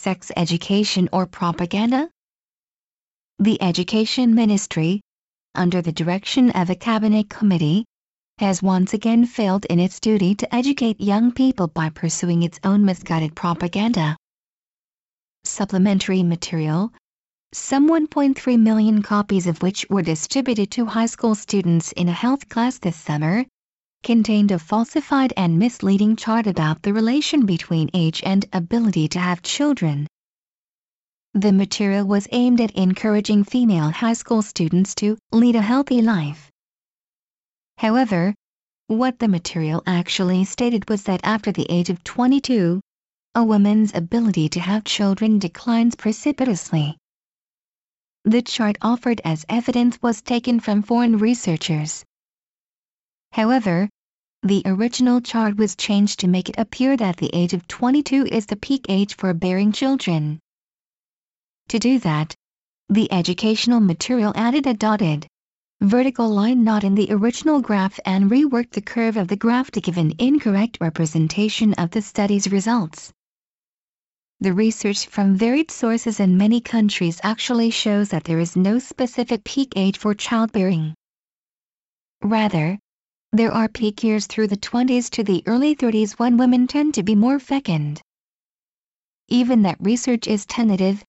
sex education or propaganda? The Education Ministry, under the direction of a cabinet committee, has once again failed in its duty to educate young people by pursuing its own misguided propaganda. Supplementary material, some 1.3 million copies of which were distributed to high school students in a health class this summer, contained a falsified and misleading chart about the relation between age and ability to have children. The material was aimed at encouraging female high school students to lead a healthy life. However, what the material actually stated was that after the age of 22, a woman's ability to have children declines precipitously. The chart offered as evidence was taken from foreign researchers. However, the original chart was changed to make it appear that the age of 22 is the peak age for bearing children. To do that, the educational material added a dotted, vertical line not in the original graph and reworked the curve of the graph to give an incorrect representation of the study's results. The research from varied sources in many countries actually shows that there is no specific peak age for childbearing. Rather, there are peak years through the 20s to the early 30s when women tend to be more fecund. Even that research is tentative,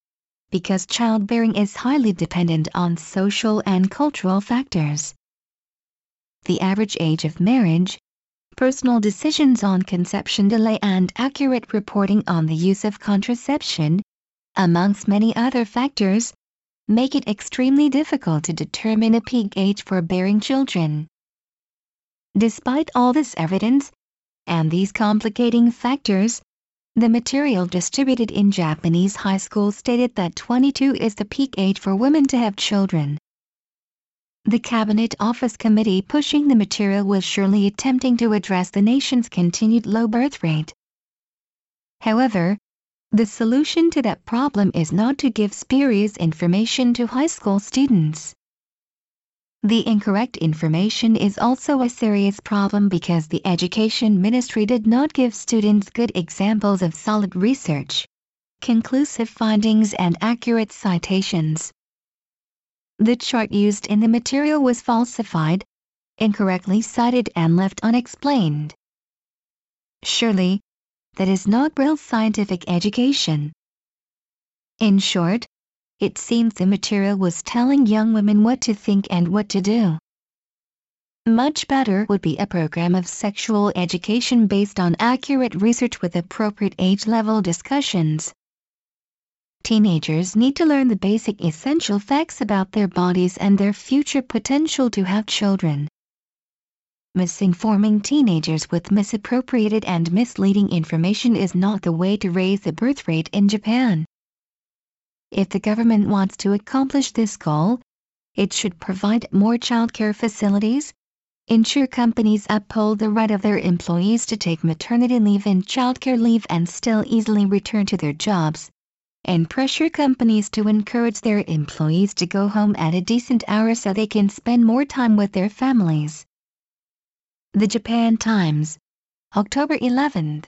because childbearing is highly dependent on social and cultural factors. The average age of marriage, personal decisions on conception delay and accurate reporting on the use of contraception, amongst many other factors, make it extremely difficult to determine a peak age for bearing children. Despite all this evidence, and these complicating factors, the material distributed in Japanese high schools stated that 22 is the peak age for women to have children. The Cabinet Office Committee pushing the material was surely attempting to address the nation's continued low birth rate. However, the solution to that problem is not to give spurious information to high school students. The incorrect information is also a serious problem because the Education Ministry did not give students good examples of solid research, conclusive findings and accurate citations. The chart used in the material was falsified, incorrectly cited and left unexplained. Surely, that is not real scientific education. In short, it seems the material was telling young women what to think and what to do. Much better would be a program of sexual education based on accurate research with appropriate age level discussions. Teenagers need to learn the basic essential facts about their bodies and their future potential to have children. Misinforming teenagers with misappropriated and misleading information is not the way to raise the birth rate in Japan. If the government wants to accomplish this goal, it should provide more childcare facilities, ensure companies uphold the right of their employees to take maternity leave and childcare leave and still easily return to their jobs, and pressure companies to encourage their employees to go home at a decent hour so they can spend more time with their families. The Japan Times, October 11,